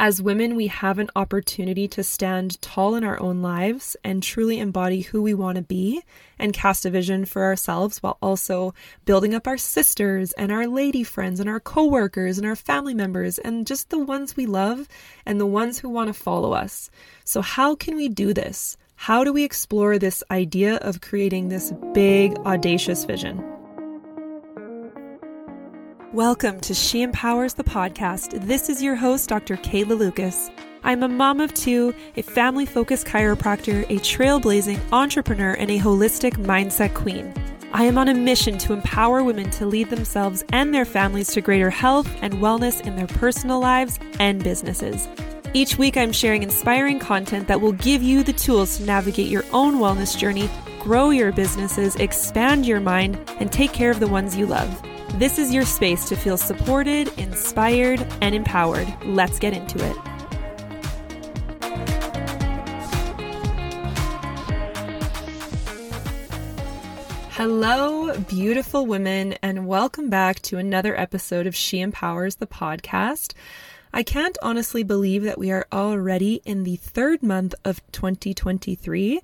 As women, we have an opportunity to stand tall in our own lives and truly embody who we want to be and cast a vision for ourselves while also building up our sisters and our lady friends and our coworkers and our family members and just the ones we love and the ones who want to follow us. So, how can we do this? How do we explore this idea of creating this big, audacious vision? Welcome to She Empowers the podcast. This is your host, Dr. Kayla Lucas. I'm a mom of two, a family focused chiropractor, a trailblazing entrepreneur, and a holistic mindset queen. I am on a mission to empower women to lead themselves and their families to greater health and wellness in their personal lives and businesses. Each week, I'm sharing inspiring content that will give you the tools to navigate your own wellness journey, grow your businesses, expand your mind, and take care of the ones you love. This is your space to feel supported, inspired, and empowered. Let's get into it. Hello, beautiful women, and welcome back to another episode of She Empowers the podcast. I can't honestly believe that we are already in the third month of 2023.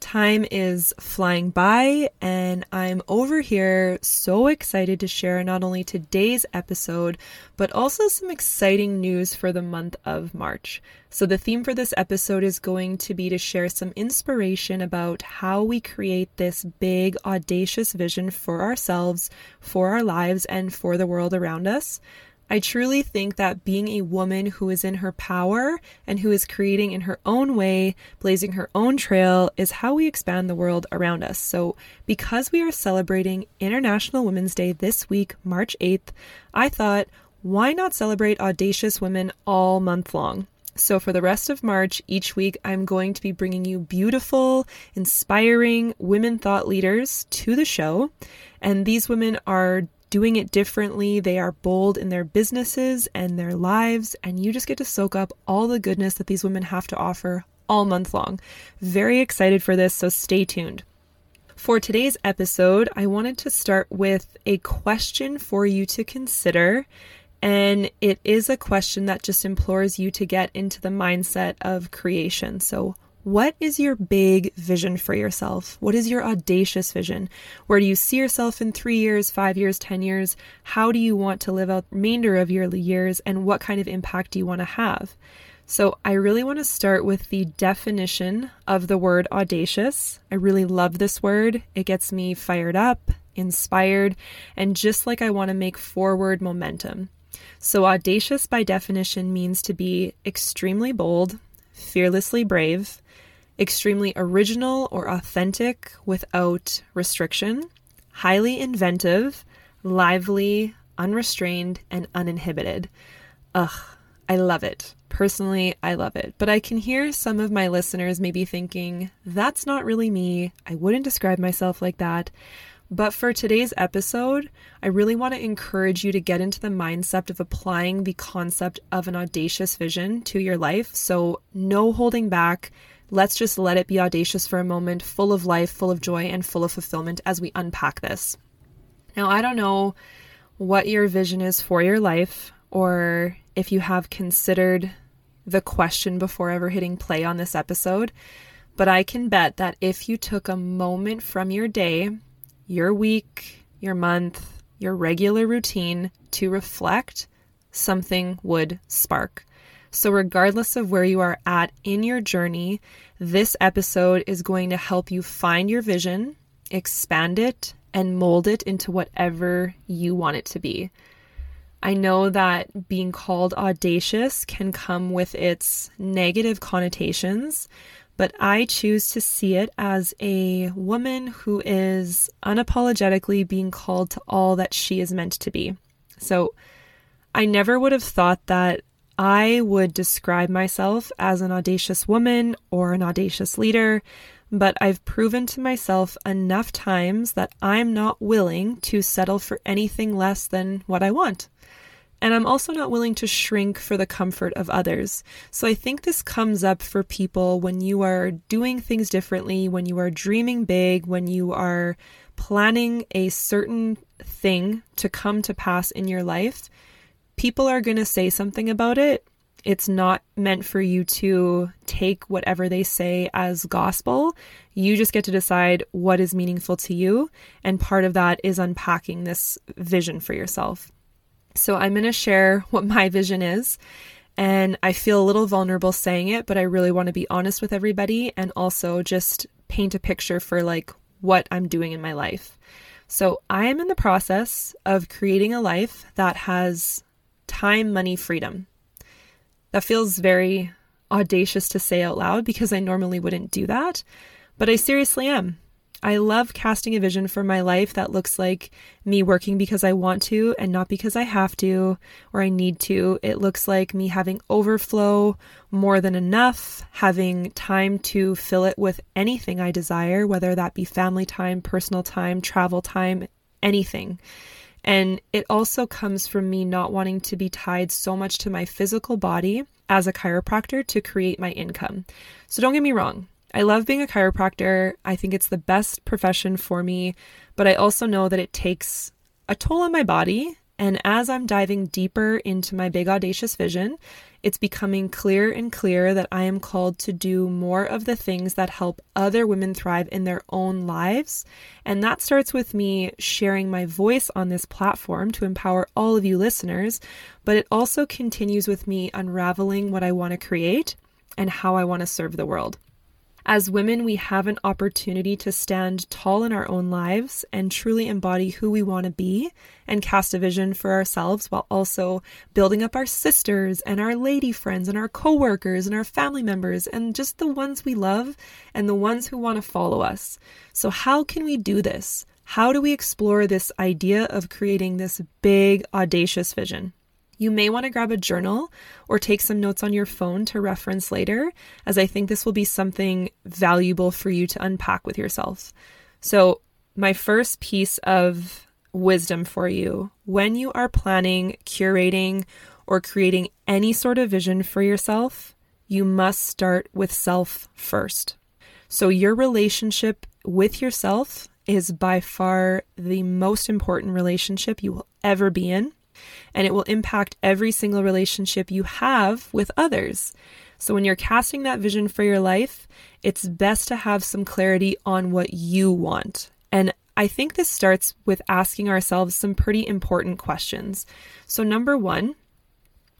Time is flying by, and I'm over here so excited to share not only today's episode, but also some exciting news for the month of March. So, the theme for this episode is going to be to share some inspiration about how we create this big, audacious vision for ourselves, for our lives, and for the world around us. I truly think that being a woman who is in her power and who is creating in her own way, blazing her own trail, is how we expand the world around us. So, because we are celebrating International Women's Day this week, March 8th, I thought, why not celebrate audacious women all month long? So, for the rest of March, each week, I'm going to be bringing you beautiful, inspiring women thought leaders to the show. And these women are doing it differently. They are bold in their businesses and their lives, and you just get to soak up all the goodness that these women have to offer all month long. Very excited for this, so stay tuned. For today's episode, I wanted to start with a question for you to consider. And it is a question that just implores you to get into the mindset of creation. So, what is your big vision for yourself? What is your audacious vision? Where do you see yourself in three years, five years, 10 years? How do you want to live out the remainder of your years? And what kind of impact do you want to have? So, I really want to start with the definition of the word audacious. I really love this word. It gets me fired up, inspired, and just like I want to make forward momentum. So, audacious by definition means to be extremely bold, fearlessly brave, extremely original or authentic without restriction, highly inventive, lively, unrestrained, and uninhibited. Ugh, I love it. Personally, I love it. But I can hear some of my listeners maybe thinking, that's not really me. I wouldn't describe myself like that. But for today's episode, I really want to encourage you to get into the mindset of applying the concept of an audacious vision to your life. So, no holding back Let's just let it be audacious for a moment, full of life, full of joy, and full of fulfillment as we unpack this. Now, I don't know what your vision is for your life, or if you have considered the question before ever hitting play on this episode, but I can bet that if you took a moment from your day, your week, your month, your regular routine to reflect, something would spark. So, regardless of where you are at in your journey, this episode is going to help you find your vision, expand it, and mold it into whatever you want it to be. I know that being called audacious can come with its negative connotations, but I choose to see it as a woman who is unapologetically being called to all that she is meant to be. So I never would have thought that I would describe myself as an audacious woman or an audacious leader, but I've proven to myself enough times that I'm not willing to settle for anything less than what I want. And I'm also not willing to shrink for the comfort of others. So I think this comes up for people when you are doing things differently, when you are dreaming big, when you are planning a certain thing to come to pass in your life people are going to say something about it It's not meant for you to take whatever they say as gospel. You just get to decide what is meaningful to you. And part of that is unpacking this vision for yourself. So I'm going to share what my vision is. And I feel a little vulnerable saying it, but I really want to be honest with everybody and also just paint a picture for like what I'm doing in my life. So I am in the process of creating a life that has time, money, freedom. That feels very audacious to say out loud because I normally wouldn't do that, but I seriously am. I love casting a vision for my life that looks like me working because I want to and not because I have to or I need to. It looks like me having overflow, more than enough, having time to fill it with anything I desire, whether that be family time, personal time, travel time, anything. And it also comes from me not wanting to be tied so much to my physical body as a chiropractor to create my income. So don't get me wrong, I love being a chiropractor. I think it's the best profession for me, but I also know that it takes a toll on my body. And as I'm diving deeper into my big audacious vision, it's becoming clear and clear that I am called to do more of the things that help other women thrive in their own lives. And that starts with me sharing my voice on this platform to empower all of you listeners, but it also continues with me unraveling what I want to create and how I want to serve the world. As women, we have an opportunity to stand tall in our own lives and truly embody who we want to be and cast a vision for ourselves while also building up our sisters and our lady friends and our coworkers and our family members and just the ones we love and the ones who want to follow us. So, how can we do this? How do we explore this idea of creating this big, audacious vision? You may want to grab a journal or take some notes on your phone to reference later, as I think this will be something valuable for you to unpack with yourself. So, my first piece of wisdom for you when you are planning, curating, or creating any sort of vision for yourself, you must start with self first. So, your relationship with yourself is by far the most important relationship you will ever be in and it will impact every single relationship you have with others. So, when you're casting that vision for your life, it's best to have some clarity on what you want. And I think this starts with asking ourselves some pretty important questions. So, number one,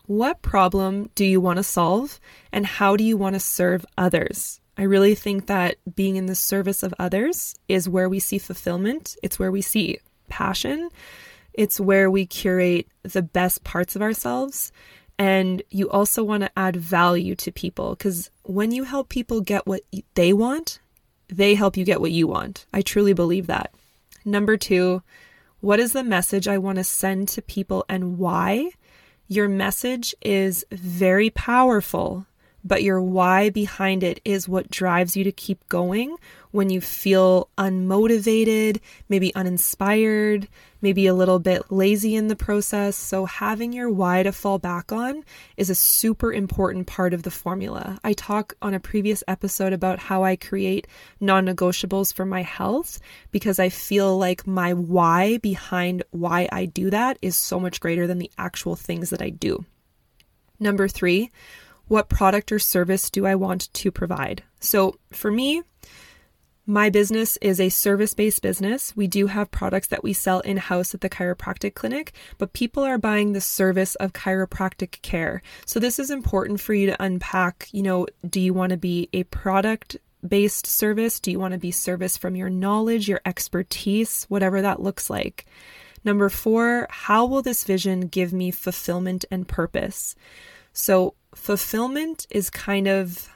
what problem do you want to solve and how do you want to serve others? I really think that being in the service of others is where we see fulfillment, it's where we see passion. It's where we curate the best parts of ourselves. And you also want to add value to people because when you help people get what they want, they help you get what you want. I truly believe that. Number two, what is the message I want to send to people and why? Your message is very powerful, but your why behind it is what drives you to keep going when you feel unmotivated, maybe uninspired, maybe a little bit lazy in the process. So, having your why to fall back on is a super important part of the formula. I talk on a previous episode about how I create non negotiables for my health because I feel like my why behind why I do that is so much greater than the actual things that I do. Number three, what product or service do I want to provide? So, for me, my business is a service based business. We do have products that we sell in house at the chiropractic clinic, but people are buying the service of chiropractic care. So, this is important for you to unpack. You know, do you want to be a product based service? Do you want to be service from your knowledge, your expertise, whatever that looks like? Number four, how will this vision give me fulfillment and purpose? So, fulfillment is kind of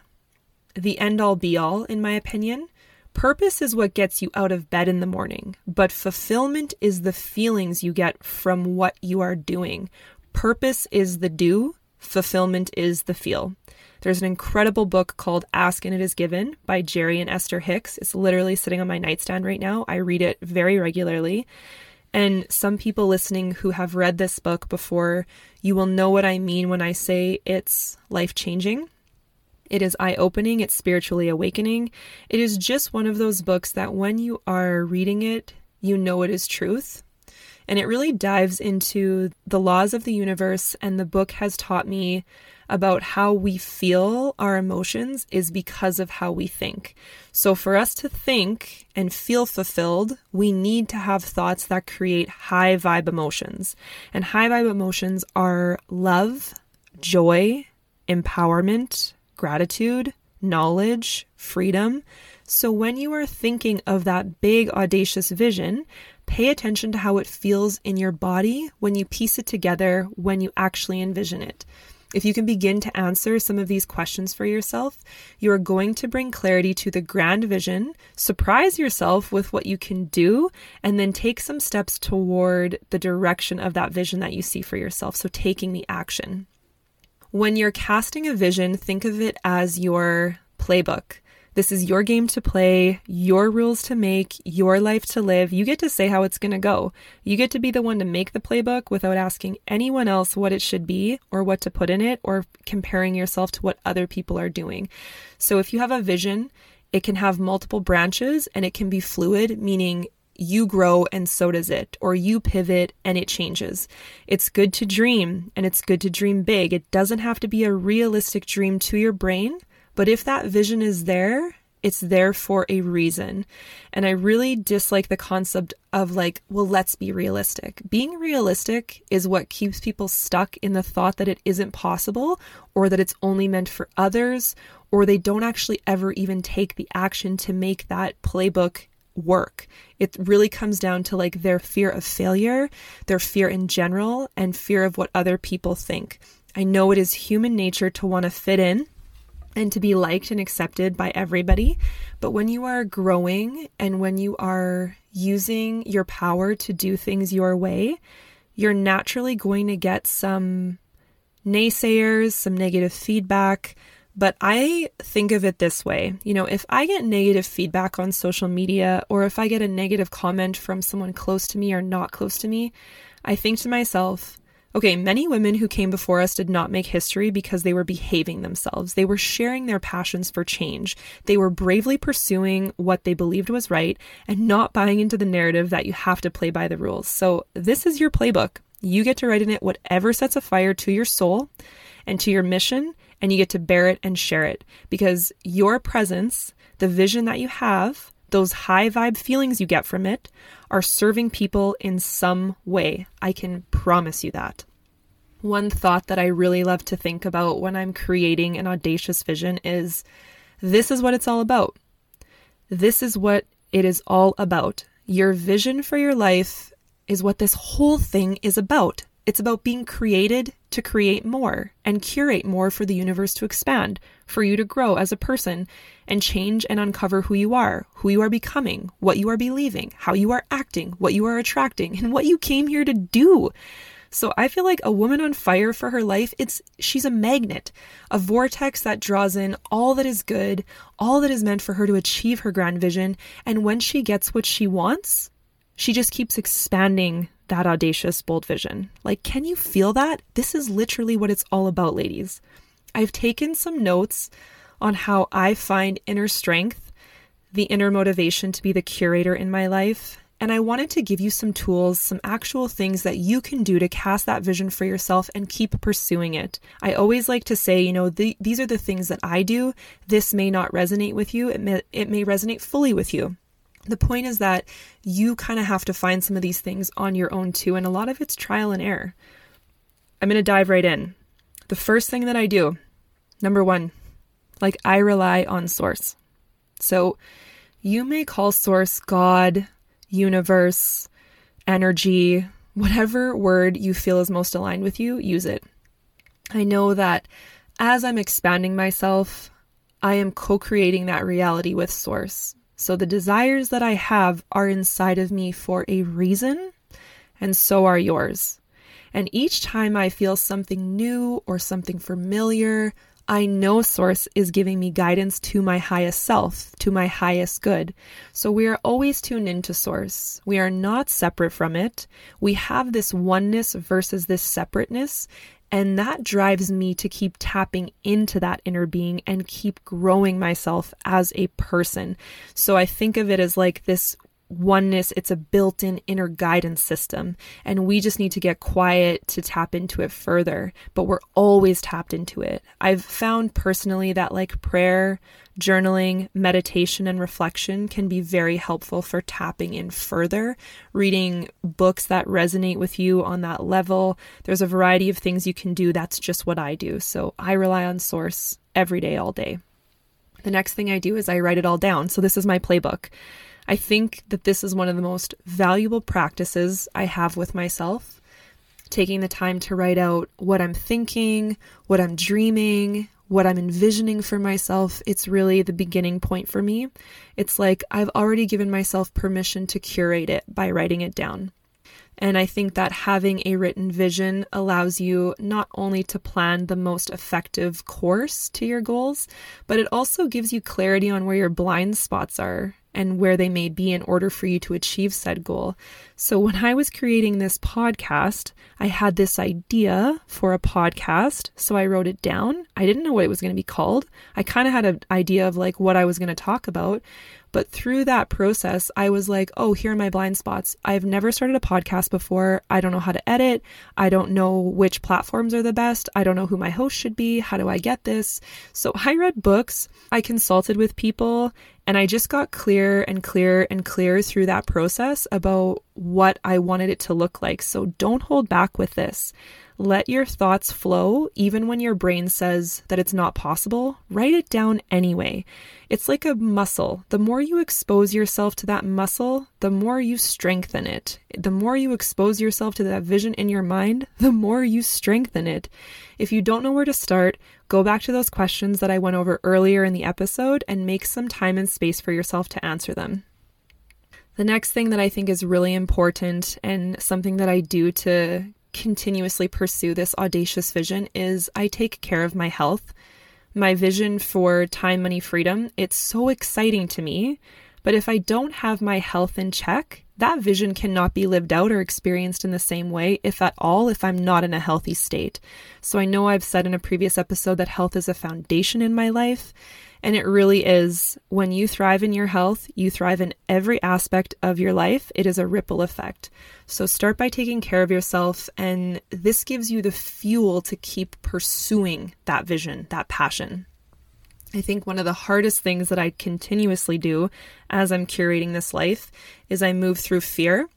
the end all be all, in my opinion. Purpose is what gets you out of bed in the morning, but fulfillment is the feelings you get from what you are doing. Purpose is the do, fulfillment is the feel. There's an incredible book called Ask and It Is Given by Jerry and Esther Hicks. It's literally sitting on my nightstand right now. I read it very regularly. And some people listening who have read this book before, you will know what I mean when I say it's life changing. It is eye opening, it's spiritually awakening. It is just one of those books that when you are reading it, you know it is truth. And it really dives into the laws of the universe, and the book has taught me about how we feel our emotions is because of how we think. So, for us to think and feel fulfilled, we need to have thoughts that create high vibe emotions. And high vibe emotions are love, joy, empowerment, gratitude, knowledge, freedom. So, when you are thinking of that big, audacious vision, pay attention to how it feels in your body when you piece it together, when you actually envision it. If you can begin to answer some of these questions for yourself, you are going to bring clarity to the grand vision, surprise yourself with what you can do, and then take some steps toward the direction of that vision that you see for yourself. So, taking the action. When you're casting a vision, think of it as your playbook. This is your game to play, your rules to make, your life to live. You get to say how it's going to go. You get to be the one to make the playbook without asking anyone else what it should be or what to put in it or comparing yourself to what other people are doing. So if you have a vision, it can have multiple branches and it can be fluid, meaning you grow and so does it, or you pivot and it changes. It's good to dream and it's good to dream big. It doesn't have to be a realistic dream to your brain, but if that vision is there, it's there for a reason. And I really dislike the concept of like, well, let's be realistic. Being realistic is what keeps people stuck in the thought that it isn't possible or that it's only meant for others or they don't actually ever even take the action to make that playbook work. It really comes down to like their fear of failure, their fear in general, and fear of what other people think. I know it is human nature to want to fit in and to be liked and accepted by everybody. But when you are growing and when you are using your power to do things your way, you're naturally going to get some naysayers, some negative feedback. But I think of it this way you know, if I get negative feedback on social media or if I get a negative comment from someone close to me or not close to me, I think to myself, Okay, many women who came before us did not make history because they were behaving themselves. They were sharing their passions for change. They were bravely pursuing what they believed was right and not buying into the narrative that you have to play by the rules. So, this is your playbook. You get to write in it whatever sets a fire to your soul and to your mission, and you get to bear it and share it because your presence, the vision that you have, those high vibe feelings you get from it are serving people in some way. I can promise you that. One thought that I really love to think about when I'm creating an audacious vision is this is what it's all about. This is what it is all about. Your vision for your life is what this whole thing is about. It's about being created to create more and curate more for the universe to expand, for you to grow as a person and change and uncover who you are, who you are becoming, what you are believing, how you are acting, what you are attracting, and what you came here to do. So I feel like a woman on fire for her life, it's she's a magnet, a vortex that draws in all that is good, all that is meant for her to achieve her grand vision, and when she gets what she wants, she just keeps expanding that audacious, bold vision. Like, can you feel that? This is literally what it's all about, ladies. I've taken some notes on how I find inner strength, the inner motivation to be the curator in my life. And I wanted to give you some tools, some actual things that you can do to cast that vision for yourself and keep pursuing it. I always like to say, you know, the, these are the things that I do. This may not resonate with you, it may, it may resonate fully with you. The point is that you kind of have to find some of these things on your own too, and a lot of it's trial and error. I'm going to dive right in. The first thing that I do, number one, like I rely on source. So you may call source God, universe, energy, whatever word you feel is most aligned with you, use it. I know that as I'm expanding myself, I am co creating that reality with source. So the desires that I have are inside of me for a reason, and so are yours. And each time I feel something new or something familiar, I know Source is giving me guidance to my highest self, to my highest good. So we are always tuned into Source. We are not separate from it. We have this oneness versus this separateness. And that drives me to keep tapping into that inner being and keep growing myself as a person. So I think of it as like this oneness, it's a built in inner guidance system. And we just need to get quiet to tap into it further. But we're always tapped into it. I've found personally that like prayer, journaling, meditation, and reflection can be very helpful for tapping in further, reading books that resonate with you on that level. There's a variety of things you can do. That's just what I do. So I rely on Source every day, all day. The next thing I do is I write it all down. So this is my playbook. I think that this is one of the most valuable practices I have with myself. Taking the time to write out what I'm thinking, what I'm dreaming, what I'm envisioning for myself, it's really the beginning point for me. It's like I've already given myself permission to curate it by writing it down. And I think that having a written vision allows you not only to plan the most effective course to your goals, but it also gives you clarity on where your blind spots are and where they may be in order for you to achieve said goal. So, when I was creating this podcast, I had this idea for a podcast. So, I wrote it down. I didn't know what it was going to be called. I kind of had an idea of like what I was going to talk about. But through that process, I was like, oh, here are my blind spots. I've never started a podcast before. I don't know how to edit. I don't know which platforms are the best. I don't know who my host should be. How do I get this? So I read books, I consulted with people, and I just got clearer and clearer and clearer through that process about what I wanted it to look like. So don't hold back with this. Let your thoughts flow even when your brain says that it's not possible. Write it down anyway. It's like a muscle. The more you expose yourself to that muscle, the more you strengthen it. The more you expose yourself to that vision in your mind, the more you strengthen it. If you don't know where to start, go back to those questions that I went over earlier in the episode and make some time and space for yourself to answer them. The next thing that I think is really important and something that I do to continuously pursue this audacious vision is I take care of my health. My vision for time, money, freedom, it's so exciting to me. But if I don't have my health in check, that vision cannot be lived out or experienced in the same way, if at all, if I'm not in a healthy state. So I know I've said in a previous episode that health is a foundation in my life. And it really is when you thrive in your health, you thrive in every aspect of your life. It is a ripple effect. So start by taking care of yourself, and this gives you the fuel to keep pursuing that vision, that passion. I think one of the hardest things that I continuously do as I'm curating this life is I move through fear.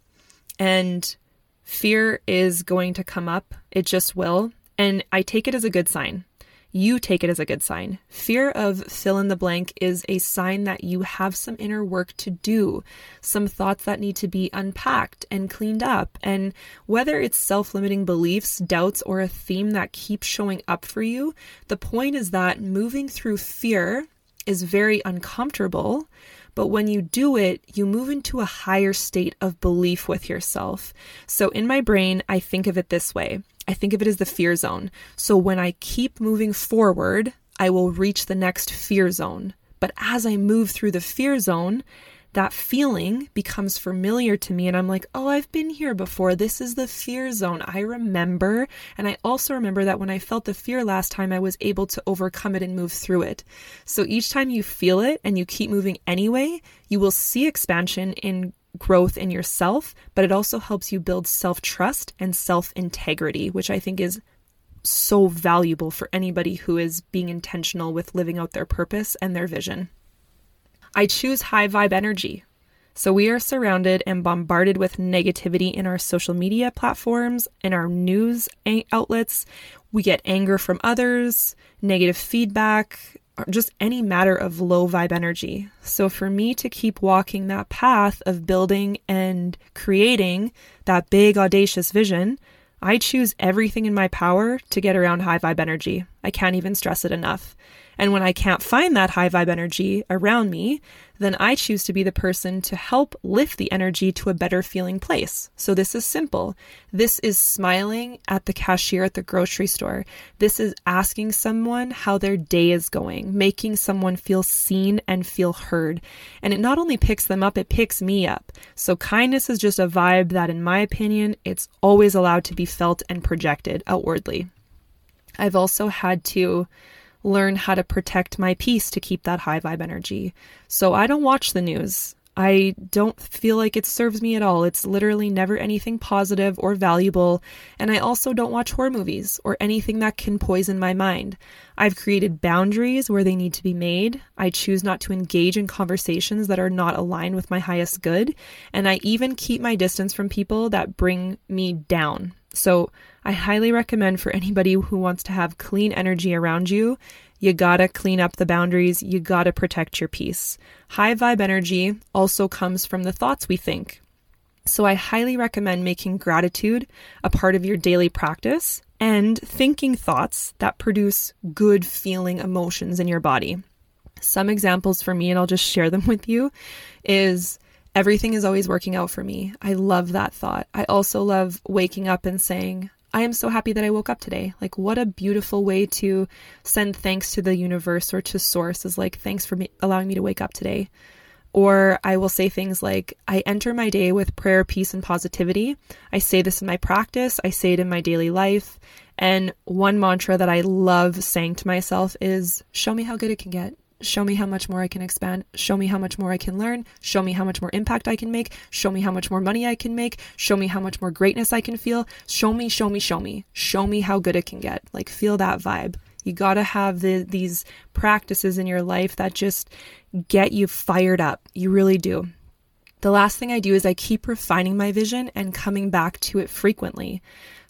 And fear is going to come up, it just will. And I take it as a good sign you take it as a good sign. Fear of fill in the blank is a sign that you have some inner work to do, some thoughts that need to be unpacked and cleaned up. And whether it's self limiting beliefs, doubts, or a theme that keeps showing up for you, the point is that moving through fear is very uncomfortable. But when you do it, you move into a higher state of belief with yourself. So in my brain, I think of it this way I think of it as the fear zone. So when I keep moving forward, I will reach the next fear zone. But as I move through the fear zone, that feeling becomes familiar to me and I'm like, "Oh, I've been here before. This is the fear zone. I remember." And I also remember that when I felt the fear last time, I was able to overcome it and move through it. So each time you feel it and you keep moving anyway, you will see expansion in growth in yourself, but it also helps you build self trust and self integrity, which I think is so valuable for anybody who is being intentional with living out their purpose and their vision. I choose high vibe energy. So we are surrounded and bombarded with negativity in our social media platforms, in our news outlets. We get anger from others, negative feedback, just any matter of low vibe energy. So, for me to keep walking that path of building and creating that big, audacious vision, I choose everything in my power to get around high vibe energy. I can't even stress it enough. And when I can't find that high vibe energy around me, then I choose to be the person to help lift the energy to a better feeling place. So this is simple. This is smiling at the cashier at the grocery store. This is asking someone how their day is going, making someone feel seen and feel heard. And it not only picks them up, it picks me up. So kindness is just a vibe that, in my opinion, it's always allowed to be felt and projected outwardly. I've also had to learn how to protect my peace to keep that high vibe energy. So I don't watch the news. I don't feel like it serves me at all. It's literally never anything positive or valuable. And I also don't watch horror movies or anything that can poison my mind. I've created boundaries where they need to be made. I choose not to engage in conversations that are not aligned with my highest good. And I even keep my distance from people that bring me down. So I highly recommend for anybody who wants to have clean energy around you you gotta clean up the boundaries. You gotta protect your peace. High vibe energy also comes from the thoughts we think. So I highly recommend making gratitude a part of your daily practice and thinking thoughts that produce good feeling emotions in your body. Some examples for me, and I'll just share them with you, is everything is always working out for me. I love that thought. I also love waking up and saying, I am so happy that I woke up today. Like, what a beautiful way to send thanks to the universe or to source is like, thanks for me- allowing me to wake up today. Or I will say things like, I enter my day with prayer, peace, and positivity. I say this in my practice, I say it in my daily life. And one mantra that I love saying to myself is, show me how good it can get. Show me how much more I can expand. Show me how much more I can learn. Show me how much more impact I can make. Show me how much more money I can make. Show me how much more greatness I can feel. Show me, show me, show me. Show me how good it can get. Like, feel that vibe. You got to have the, these practices in your life that just get you fired up. You really do. The last thing I do is I keep refining my vision and coming back to it frequently.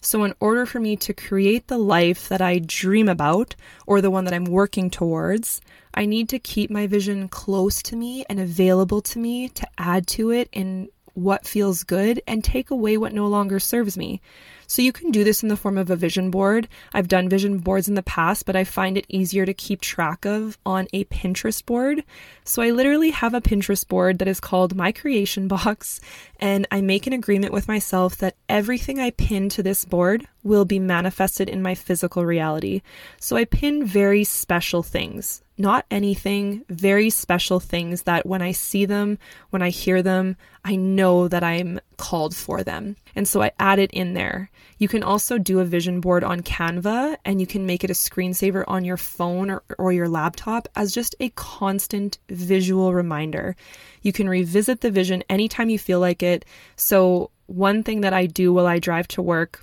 So, in order for me to create the life that I dream about or the one that I'm working towards, I need to keep my vision close to me and available to me to add to it in what feels good and take away what no longer serves me. So you can do this in the form of a vision board. I've done vision boards in the past, but I find it easier to keep track of on a Pinterest board. So I literally have a Pinterest board that is called My Creation Box, and I make an agreement with myself that everything I pin to this board will be manifested in my physical reality. So I pin very special things not anything, very special things that when I see them, when I hear them, I know that I'm called for them. And so I add it in there. You can also do a vision board on Canva and you can make it a screensaver on your phone or, or your laptop as just a constant visual reminder. You can revisit the vision anytime you feel like it. So, one thing that I do while I drive to work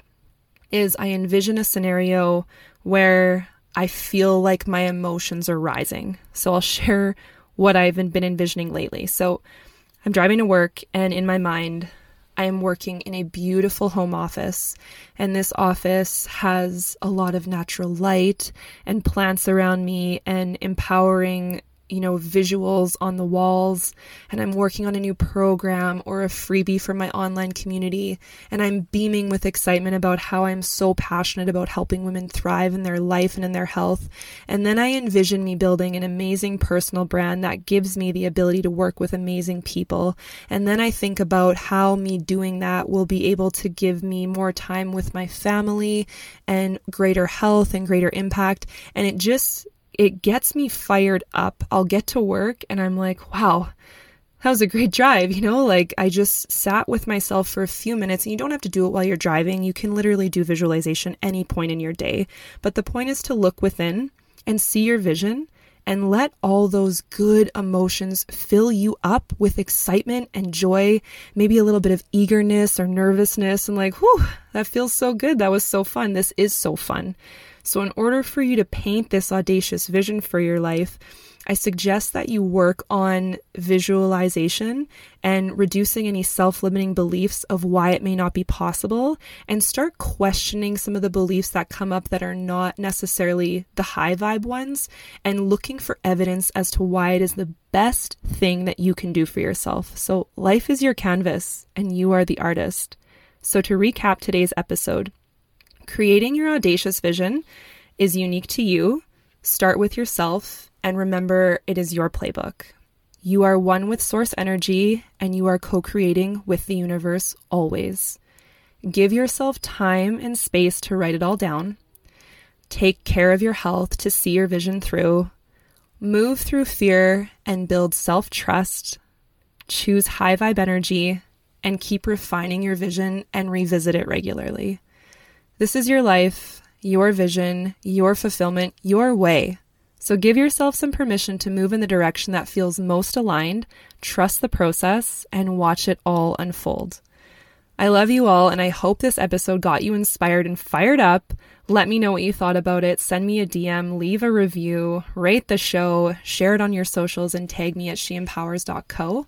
is I envision a scenario where I feel like my emotions are rising. So I'll share what I've been envisioning lately. So I'm driving to work, and in my mind, I am working in a beautiful home office. And this office has a lot of natural light and plants around me and empowering you know, visuals on the walls, and I'm working on a new program or a freebie for my online community, and I'm beaming with excitement about how I'm so passionate about helping women thrive in their life and in their health. And then I envision me building an amazing personal brand that gives me the ability to work with amazing people. And then I think about how me doing that will be able to give me more time with my family and greater health and greater impact. And it just it gets me fired up. I'll get to work and I'm like, wow, that was a great drive. You know, like I just sat with myself for a few minutes and you don't have to do it while you're driving. You can literally do visualization any point in your day. But the point is to look within and see your vision and let all those good emotions fill you up with excitement and joy, maybe a little bit of eagerness or nervousness, and like, whew, that feels so good. That was so fun. This is so fun. So, in order for you to paint this audacious vision for your life, I suggest that you work on visualization and reducing any self limiting beliefs of why it may not be possible and start questioning some of the beliefs that come up that are not necessarily the high vibe ones and looking for evidence as to why it is the best thing that you can do for yourself. So, life is your canvas and you are the artist. So, to recap today's episode, Creating your audacious vision is unique to you. Start with yourself and remember it is your playbook. You are one with source energy and you are co creating with the universe always. Give yourself time and space to write it all down. Take care of your health to see your vision through. Move through fear and build self trust. Choose high vibe energy and keep refining your vision and revisit it regularly. This is your life, your vision, your fulfillment, your way. So give yourself some permission to move in the direction that feels most aligned, trust the process, and watch it all unfold. I love you all, and I hope this episode got you inspired and fired up. Let me know what you thought about it. Send me a DM, leave a review, rate the show, share it on your socials, and tag me at sheempowers.co.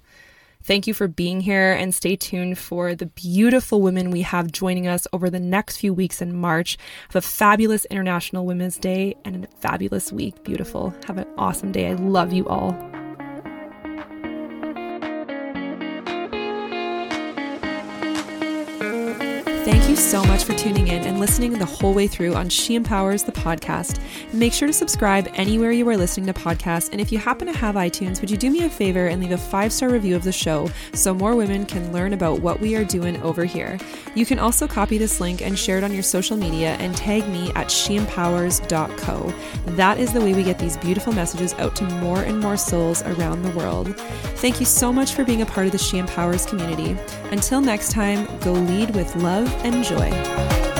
Thank you for being here and stay tuned for the beautiful women we have joining us over the next few weeks in March. Have a fabulous International Women's Day and a fabulous week. Beautiful. Have an awesome day. I love you all. You so much for tuning in and listening the whole way through on She Empowers the podcast. Make sure to subscribe anywhere you are listening to podcasts. And if you happen to have iTunes, would you do me a favor and leave a five star review of the show so more women can learn about what we are doing over here? You can also copy this link and share it on your social media and tag me at sheempowers.co. That is the way we get these beautiful messages out to more and more souls around the world. Thank you so much for being a part of the She Empowers community. Until next time, go lead with love and joy.